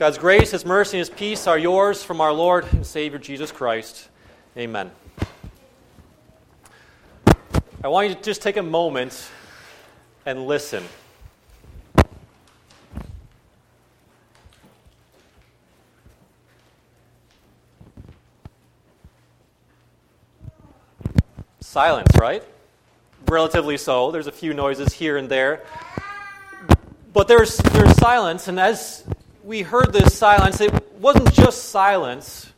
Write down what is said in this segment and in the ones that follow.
God's grace, His mercy, and His peace are yours from our Lord and Savior Jesus Christ. Amen. I want you to just take a moment and listen. Silence, right? Relatively so. There's a few noises here and there. But there's, there's silence, and as we heard this silence, it wasn't just silence.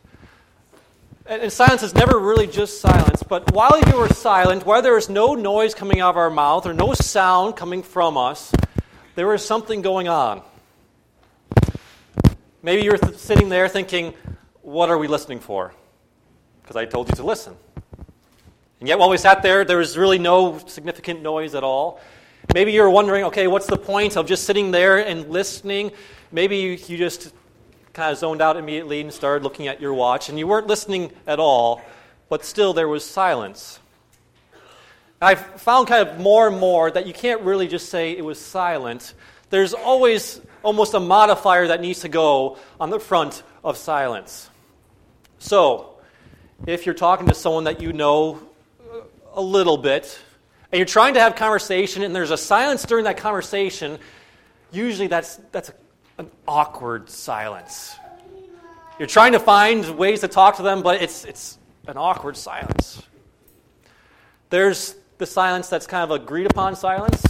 And, and silence is never really just silence. But while you were silent, while there was no noise coming out of our mouth or no sound coming from us, there was something going on. Maybe you were th- sitting there thinking, What are we listening for? Because I told you to listen. And yet, while we sat there, there was really no significant noise at all. Maybe you're wondering, okay, what's the point of just sitting there and listening? Maybe you just kind of zoned out immediately and started looking at your watch, and you weren't listening at all, but still there was silence. I've found kind of more and more that you can't really just say it was silent. There's always almost a modifier that needs to go on the front of silence. So, if you're talking to someone that you know a little bit, and you're trying to have conversation, and there's a silence during that conversation, usually that's, that's an awkward silence. You're trying to find ways to talk to them, but it's, it's an awkward silence. There's the silence that's kind of agreed upon silence.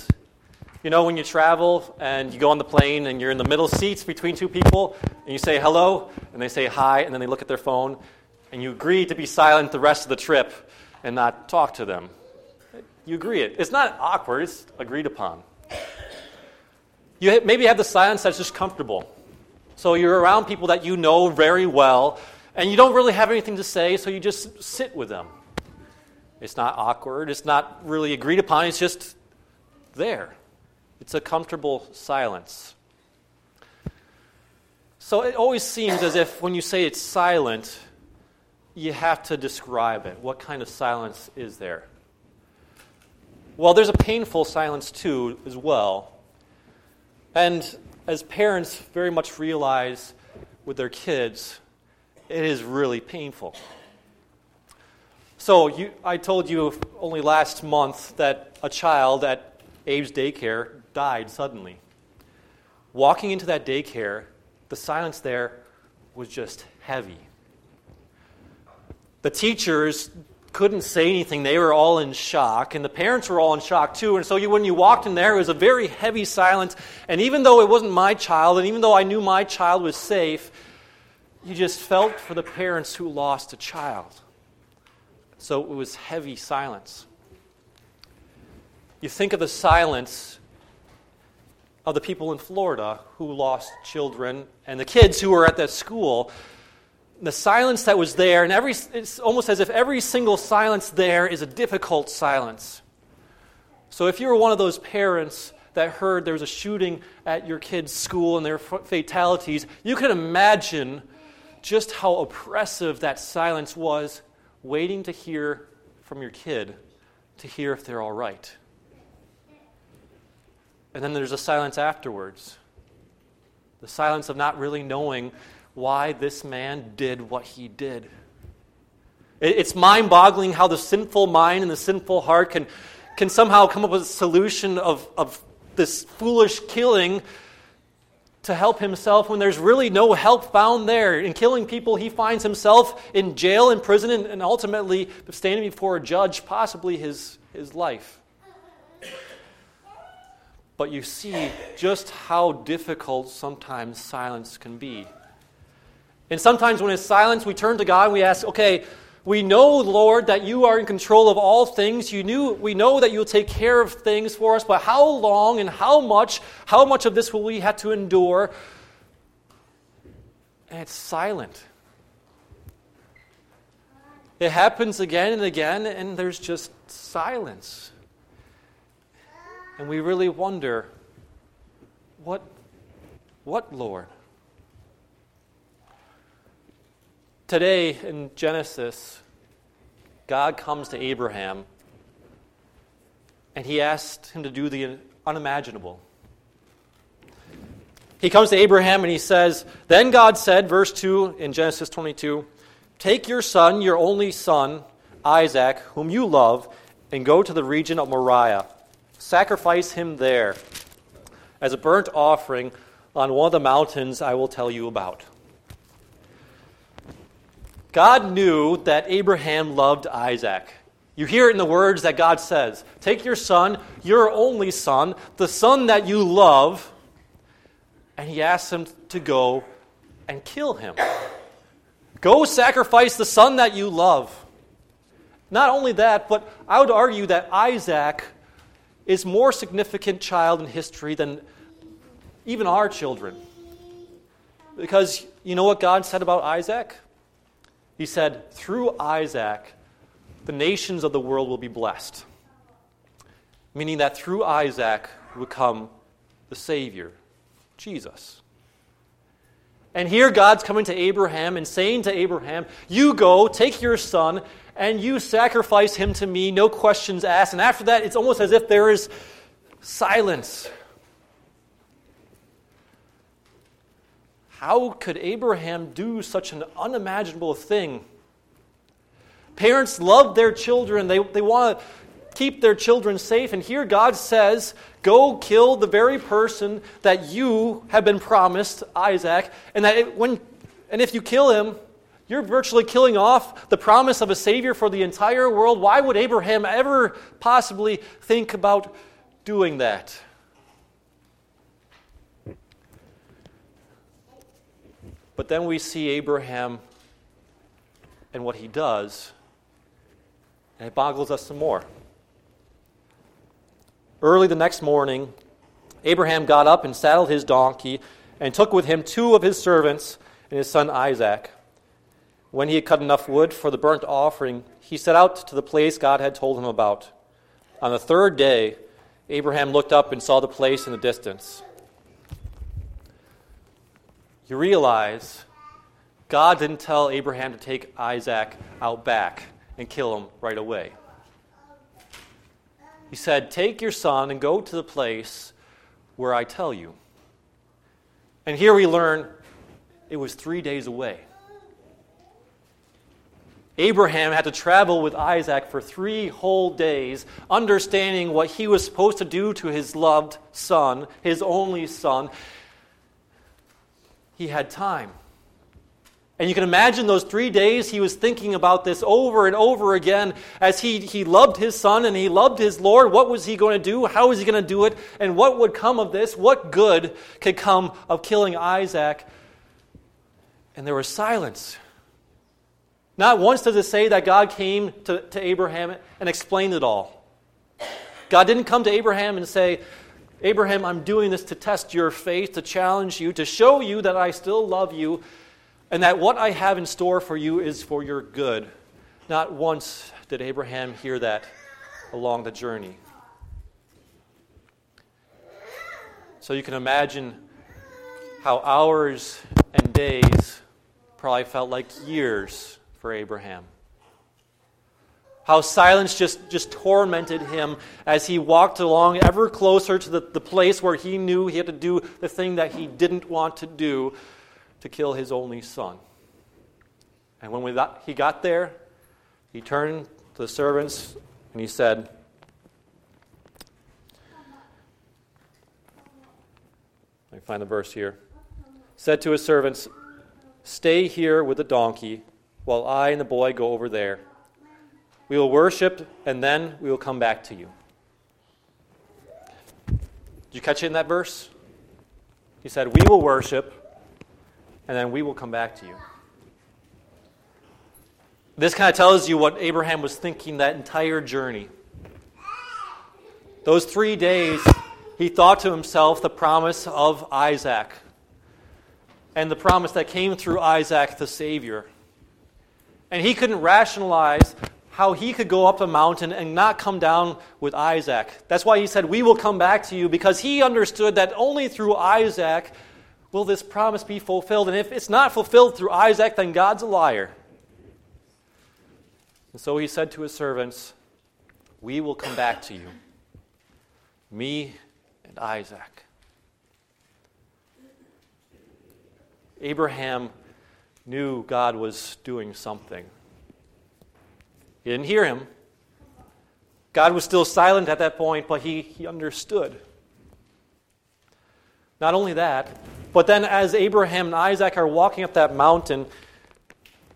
You know, when you travel and you go on the plane and you're in the middle seats between two people, and you say hello, and they say hi, and then they look at their phone, and you agree to be silent the rest of the trip and not talk to them. You agree it. It's not awkward, it's agreed upon. You maybe have the silence that's just comfortable. So you're around people that you know very well, and you don't really have anything to say, so you just sit with them. It's not awkward, it's not really agreed upon, it's just there. It's a comfortable silence. So it always seems as if when you say it's silent, you have to describe it. What kind of silence is there? Well, there's a painful silence too, as well. And as parents very much realize with their kids, it is really painful. So, you, I told you only last month that a child at Abe's daycare died suddenly. Walking into that daycare, the silence there was just heavy. The teachers couldn't say anything. They were all in shock, and the parents were all in shock too. And so you, when you walked in there, it was a very heavy silence. And even though it wasn't my child, and even though I knew my child was safe, you just felt for the parents who lost a child. So it was heavy silence. You think of the silence of the people in Florida who lost children and the kids who were at that school the silence that was there, and every, it's almost as if every single silence there is a difficult silence. So if you were one of those parents that heard there was a shooting at your kid's school and there were fatalities, you can imagine just how oppressive that silence was, waiting to hear from your kid to hear if they're all right. And then there's a silence afterwards the silence of not really knowing why this man did what he did. It's mind boggling how the sinful mind and the sinful heart can, can somehow come up with a solution of, of this foolish killing to help himself when there's really no help found there. In killing people, he finds himself in jail, in prison, and, and ultimately standing before a judge, possibly his, his life. But you see just how difficult sometimes silence can be. And sometimes when it's silence, we turn to God and we ask, okay, we know, Lord, that you are in control of all things. You knew, we know that you'll take care of things for us, but how long and how much, how much of this will we have to endure? And it's silent. It happens again and again, and there's just silence. And we really wonder, what, what, Lord? Today in Genesis, God comes to Abraham and he asks him to do the unimaginable. He comes to Abraham and he says, Then God said, verse 2 in Genesis 22, Take your son, your only son, Isaac, whom you love, and go to the region of Moriah. Sacrifice him there as a burnt offering on one of the mountains I will tell you about. God knew that Abraham loved Isaac. You hear it in the words that God says Take your son, your only son, the son that you love, and he asks him to go and kill him. Go sacrifice the son that you love. Not only that, but I would argue that Isaac is more significant child in history than even our children. Because you know what God said about Isaac? He said, through Isaac, the nations of the world will be blessed. Meaning that through Isaac would come the Savior, Jesus. And here God's coming to Abraham and saying to Abraham, You go, take your son, and you sacrifice him to me, no questions asked. And after that, it's almost as if there is silence. How could Abraham do such an unimaginable thing? Parents love their children, they, they want to keep their children safe. And here God says, Go kill the very person that you have been promised, Isaac, and that it, when and if you kill him, you're virtually killing off the promise of a Savior for the entire world. Why would Abraham ever possibly think about doing that? But then we see Abraham and what he does, and it boggles us some more. Early the next morning, Abraham got up and saddled his donkey and took with him two of his servants and his son Isaac. When he had cut enough wood for the burnt offering, he set out to the place God had told him about. On the third day, Abraham looked up and saw the place in the distance you realize God didn't tell Abraham to take Isaac out back and kill him right away. He said, Take your son and go to the place where I tell you. And here we learn it was three days away. Abraham had to travel with Isaac for three whole days, understanding what he was supposed to do to his loved son, his only son he had time. And you can imagine those three days he was thinking about this over and over again as he, he loved his son and he loved his Lord. What was he going to do? How was he going to do it? And what would come of this? What good could come of killing Isaac? And there was silence. Not once does it say that God came to, to Abraham and explained it all. God didn't come to Abraham and say, Abraham, I'm doing this to test your faith, to challenge you, to show you that I still love you, and that what I have in store for you is for your good. Not once did Abraham hear that along the journey. So you can imagine how hours and days probably felt like years for Abraham. How silence just, just tormented him as he walked along ever closer to the, the place where he knew he had to do the thing that he didn't want to do to kill his only son. And when got, he got there, he turned to the servants and he said, Let me find the verse here. Said to his servants, Stay here with the donkey while I and the boy go over there. We will worship, and then we will come back to you. Did you catch it in that verse? He said, We will worship, and then we will come back to you. This kind of tells you what Abraham was thinking that entire journey. Those three days, he thought to himself the promise of Isaac and the promise that came through Isaac, the Savior. And he couldn't rationalize how he could go up a mountain and not come down with Isaac. That's why he said, We will come back to you, because he understood that only through Isaac will this promise be fulfilled. And if it's not fulfilled through Isaac, then God's a liar. And so he said to his servants, We will come back to you, me and Isaac. Abraham knew God was doing something. He didn't hear him. God was still silent at that point, but he, he understood. Not only that, but then as Abraham and Isaac are walking up that mountain,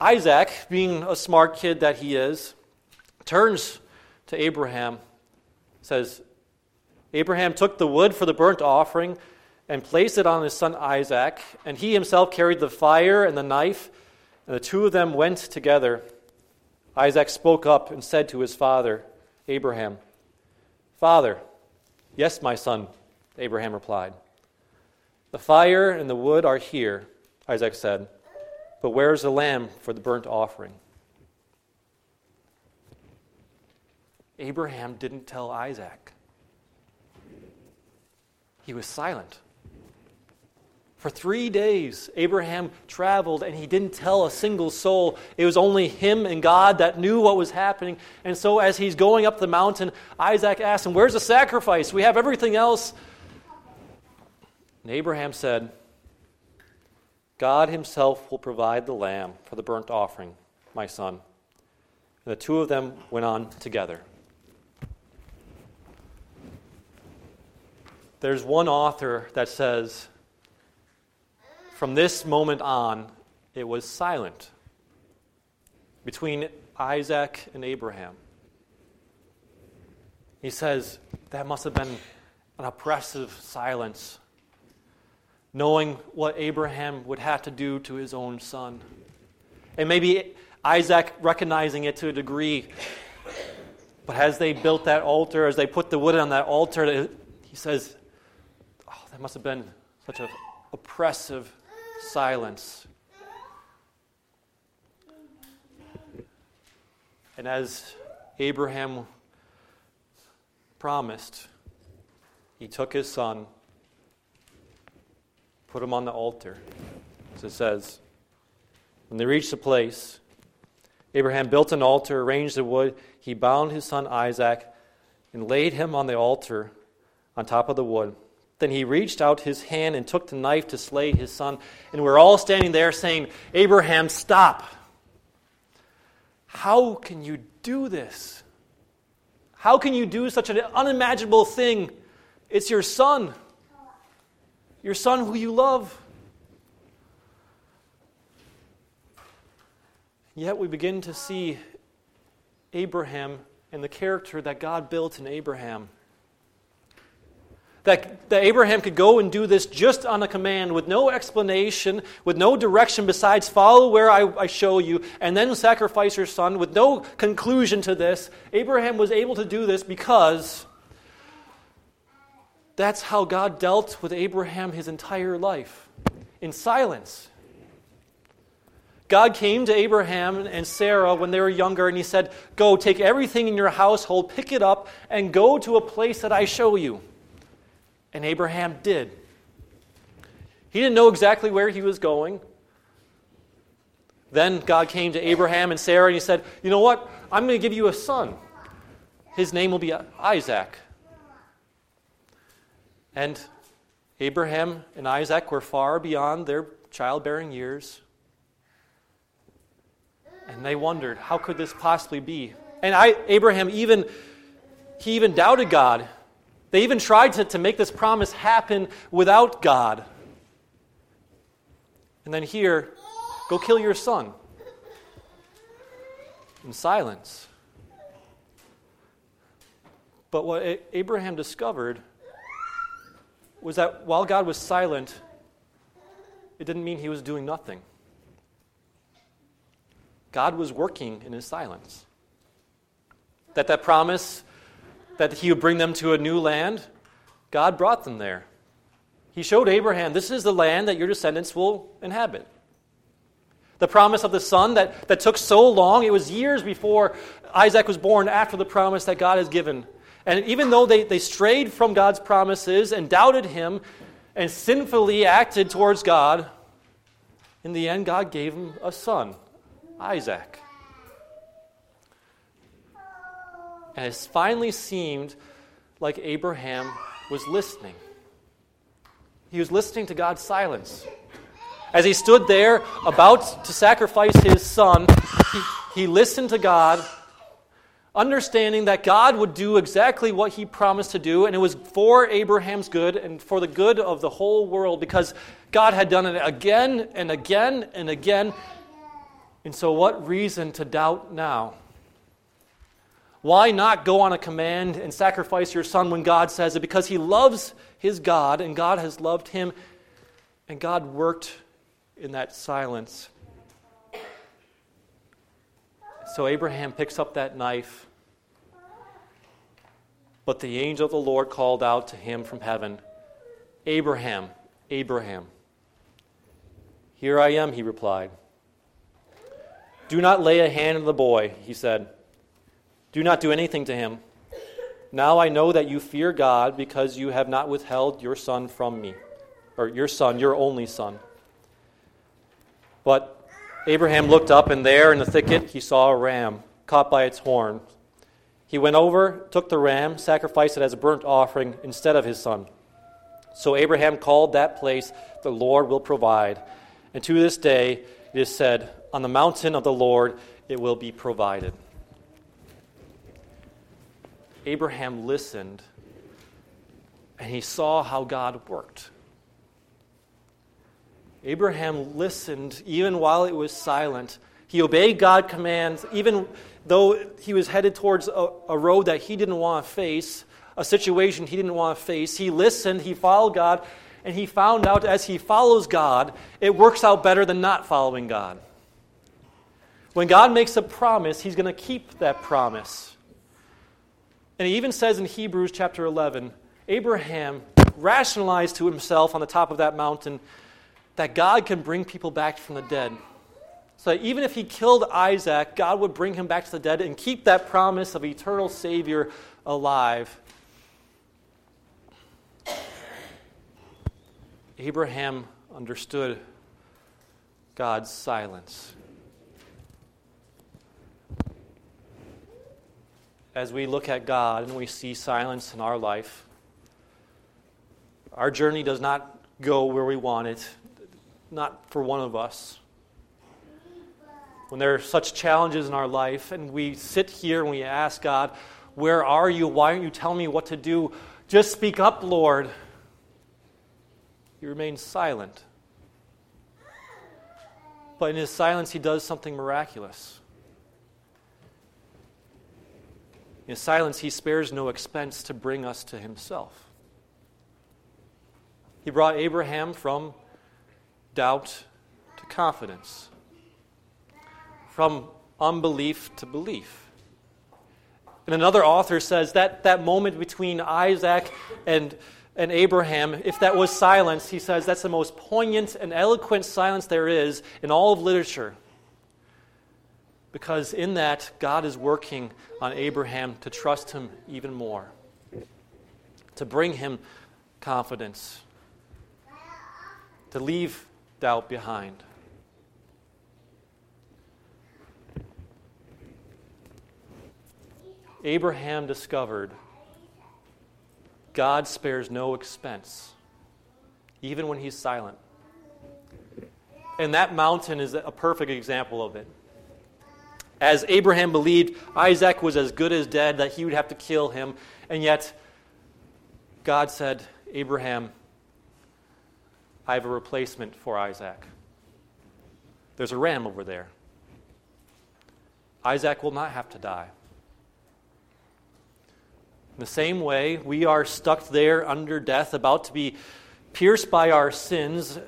Isaac, being a smart kid that he is, turns to Abraham, says, Abraham took the wood for the burnt offering and placed it on his son Isaac, and he himself carried the fire and the knife, and the two of them went together. Isaac spoke up and said to his father, Abraham, Father, yes, my son, Abraham replied. The fire and the wood are here, Isaac said, but where is the lamb for the burnt offering? Abraham didn't tell Isaac. He was silent. For three days, Abraham traveled and he didn't tell a single soul. It was only him and God that knew what was happening. And so, as he's going up the mountain, Isaac asked him, Where's the sacrifice? We have everything else. And Abraham said, God himself will provide the lamb for the burnt offering, my son. And the two of them went on together. There's one author that says, from this moment on, it was silent between Isaac and Abraham. He says that must have been an oppressive silence, knowing what Abraham would have to do to his own son. And maybe Isaac recognizing it to a degree. But as they built that altar, as they put the wood on that altar, he says, Oh, that must have been such an oppressive silence. And as Abraham promised, he took his son, put him on the altar. As it says, when they reached the place, Abraham built an altar, arranged the wood. He bound his son Isaac and laid him on the altar on top of the wood. Then he reached out his hand and took the knife to slay his son. And we're all standing there saying, Abraham, stop. How can you do this? How can you do such an unimaginable thing? It's your son, your son who you love. Yet we begin to see Abraham and the character that God built in Abraham that, that Abraham could go and do this just on a command with no explanation, with no direction besides follow where I, I show you, and then sacrifice your son, with no conclusion to this. Abraham was able to do this because that's how God dealt with Abraham his entire life in silence. God came to Abraham and Sarah when they were younger and he said, Go, take everything in your household, pick it up, and go to a place that I show you. And Abraham did. He didn't know exactly where he was going. Then God came to Abraham and Sarah and he said, You know what? I'm going to give you a son. His name will be Isaac. And Abraham and Isaac were far beyond their childbearing years. And they wondered, how could this possibly be? And I, Abraham even he even doubted God. They even tried to, to make this promise happen without God. And then here, go kill your son. In silence. But what Abraham discovered was that while God was silent, it didn't mean he was doing nothing. God was working in his silence. That that promise that he would bring them to a new land, God brought them there. He showed Abraham, this is the land that your descendants will inhabit. The promise of the son that, that took so long, it was years before Isaac was born, after the promise that God has given. And even though they, they strayed from God's promises and doubted him and sinfully acted towards God, in the end, God gave him a son, Isaac. And it finally seemed like Abraham was listening. He was listening to God's silence. As he stood there about to sacrifice his son, he, he listened to God, understanding that God would do exactly what he promised to do, and it was for Abraham's good and for the good of the whole world because God had done it again and again and again. And so, what reason to doubt now? Why not go on a command and sacrifice your son when God says it? Because he loves his God and God has loved him, and God worked in that silence. So Abraham picks up that knife, but the angel of the Lord called out to him from heaven Abraham, Abraham. Here I am, he replied. Do not lay a hand on the boy, he said. Do not do anything to him. Now I know that you fear God because you have not withheld your son from me, or your son, your only son. But Abraham looked up, and there in the thicket he saw a ram caught by its horn. He went over, took the ram, sacrificed it as a burnt offering instead of his son. So Abraham called that place, The Lord will provide. And to this day it is said, On the mountain of the Lord it will be provided. Abraham listened and he saw how God worked. Abraham listened even while it was silent. He obeyed God's commands, even though he was headed towards a, a road that he didn't want to face, a situation he didn't want to face. He listened, he followed God, and he found out as he follows God, it works out better than not following God. When God makes a promise, he's going to keep that promise. And he even says in Hebrews chapter 11 Abraham rationalized to himself on the top of that mountain that God can bring people back from the dead. So that even if he killed Isaac, God would bring him back to the dead and keep that promise of eternal Savior alive. Abraham understood God's silence. As we look at God and we see silence in our life, our journey does not go where we want it not for one of us. When there are such challenges in our life, and we sit here and we ask God, Where are you? Why aren't you telling me what to do? Just speak up, Lord. He remains silent. But in his silence, he does something miraculous. In silence, he spares no expense to bring us to himself. He brought Abraham from doubt to confidence, from unbelief to belief. And another author says that that moment between Isaac and, and Abraham, if that was silence, he says that's the most poignant and eloquent silence there is in all of literature. Because in that, God is working on Abraham to trust him even more, to bring him confidence, to leave doubt behind. Abraham discovered God spares no expense, even when he's silent. And that mountain is a perfect example of it. As Abraham believed Isaac was as good as dead, that he would have to kill him, and yet God said, Abraham, I have a replacement for Isaac. There's a ram over there. Isaac will not have to die. In the same way, we are stuck there under death, about to be pierced by our sins,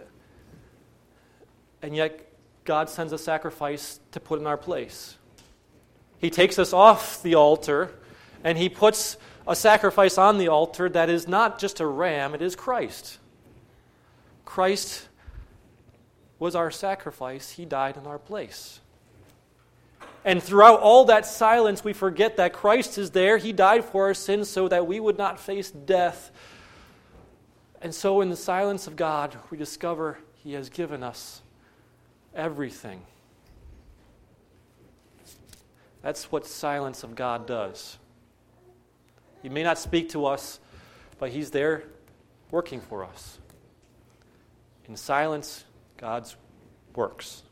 and yet God sends a sacrifice to put in our place. He takes us off the altar and he puts a sacrifice on the altar that is not just a ram, it is Christ. Christ was our sacrifice, He died in our place. And throughout all that silence, we forget that Christ is there. He died for our sins so that we would not face death. And so, in the silence of God, we discover He has given us everything. That's what silence of God does. He may not speak to us, but He's there working for us. In silence, God's works.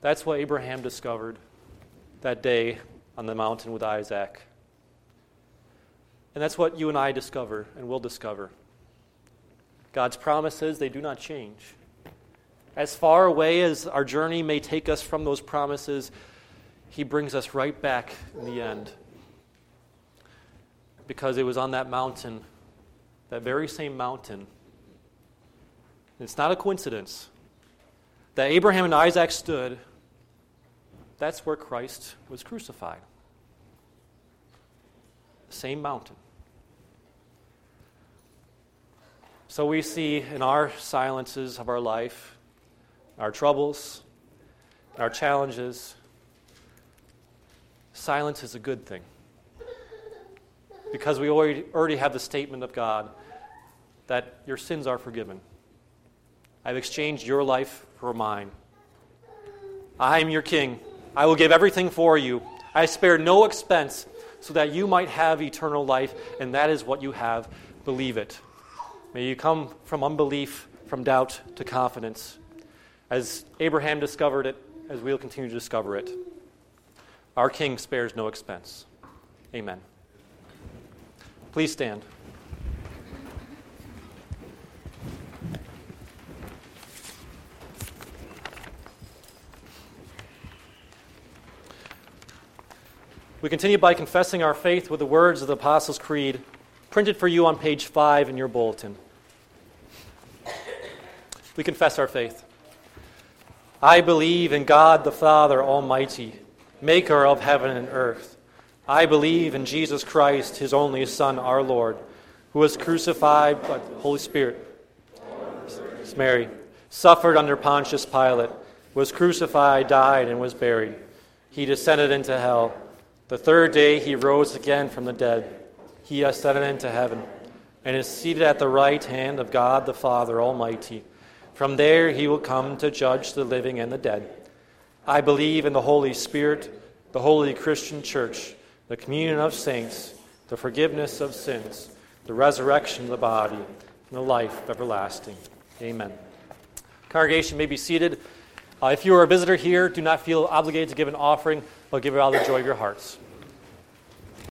That's what Abraham discovered that day on the mountain with Isaac. And that's what you and I discover and will discover. God's promises, they do not change. As far away as our journey may take us from those promises, He brings us right back in the end. Because it was on that mountain, that very same mountain, it's not a coincidence that Abraham and Isaac stood. That's where Christ was crucified. Same mountain. So we see in our silences of our life, our troubles, our challenges, silence is a good thing. Because we already, have the statement of God that your sins are forgiven. I've exchanged your life for mine. I am your king. I will give everything for you. I spare no expense so that you might have eternal life, and that is what you have. Believe it. May you come from unbelief, from doubt to confidence, as Abraham discovered it, as we'll continue to discover it. Our King spares no expense. Amen. Please stand. We continue by confessing our faith with the words of the Apostles' Creed printed for you on page 5 in your bulletin. We confess our faith. I believe in God the Father Almighty, maker of heaven and earth. I believe in Jesus Christ, his only Son, our Lord, who was crucified by the Holy Spirit. Mary, suffered under Pontius Pilate, was crucified, died, and was buried. He descended into hell. The third day he rose again from the dead he ascended into heaven and is seated at the right hand of God the Father Almighty. From there he will come to judge the living and the dead. I believe in the Holy Spirit, the holy Christian church, the communion of saints, the forgiveness of sins, the resurrection of the body, and the life everlasting. Amen. Congregation may be seated. Uh, if you are a visitor here, do not feel obligated to give an offering, but give it out of the joy of your hearts.